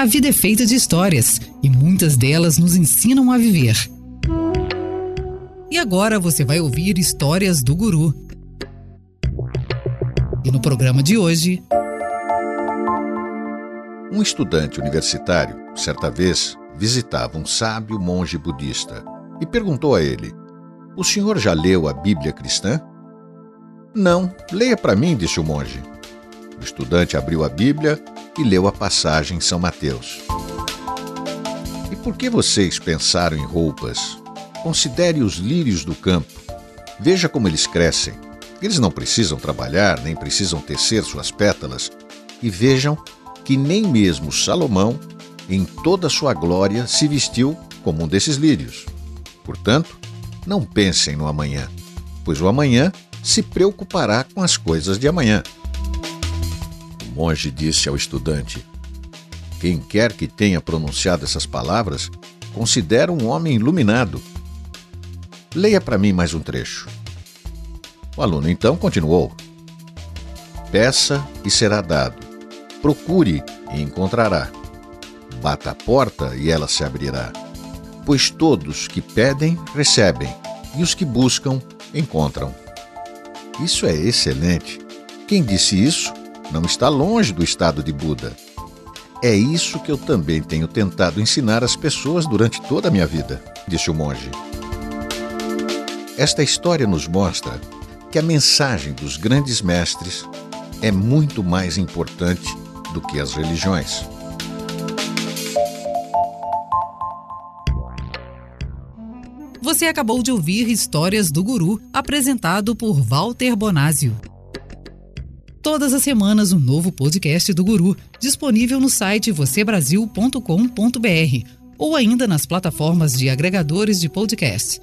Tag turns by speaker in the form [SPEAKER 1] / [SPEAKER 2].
[SPEAKER 1] A vida é feita de histórias e muitas delas nos ensinam a viver. E agora você vai ouvir histórias do Guru. E no programa de hoje.
[SPEAKER 2] Um estudante universitário, certa vez, visitava um sábio monge budista e perguntou a ele: O senhor já leu a Bíblia cristã? Não, leia para mim, disse o monge. O estudante abriu a Bíblia e leu a passagem em São Mateus. E por que vocês pensaram em roupas? Considere os lírios do campo. Veja como eles crescem. Eles não precisam trabalhar, nem precisam tecer suas pétalas. E vejam que nem mesmo Salomão, em toda sua glória, se vestiu como um desses lírios. Portanto, não pensem no amanhã, pois o amanhã se preocupará com as coisas de amanhã. Monge disse ao estudante: Quem quer que tenha pronunciado essas palavras, considera um homem iluminado. Leia para mim mais um trecho. O aluno então continuou: Peça e será dado. Procure e encontrará. Bata a porta e ela se abrirá. Pois todos que pedem, recebem, e os que buscam, encontram. Isso é excelente. Quem disse isso não está longe do estado de Buda. É isso que eu também tenho tentado ensinar às pessoas durante toda a minha vida, disse o monge. Esta história nos mostra que a mensagem dos grandes mestres é muito mais importante do que as religiões.
[SPEAKER 1] Você acabou de ouvir Histórias do Guru, apresentado por Walter Bonásio. Todas as semanas, um novo podcast do Guru, disponível no site vocêbrasil.com.br ou ainda nas plataformas de agregadores de podcast.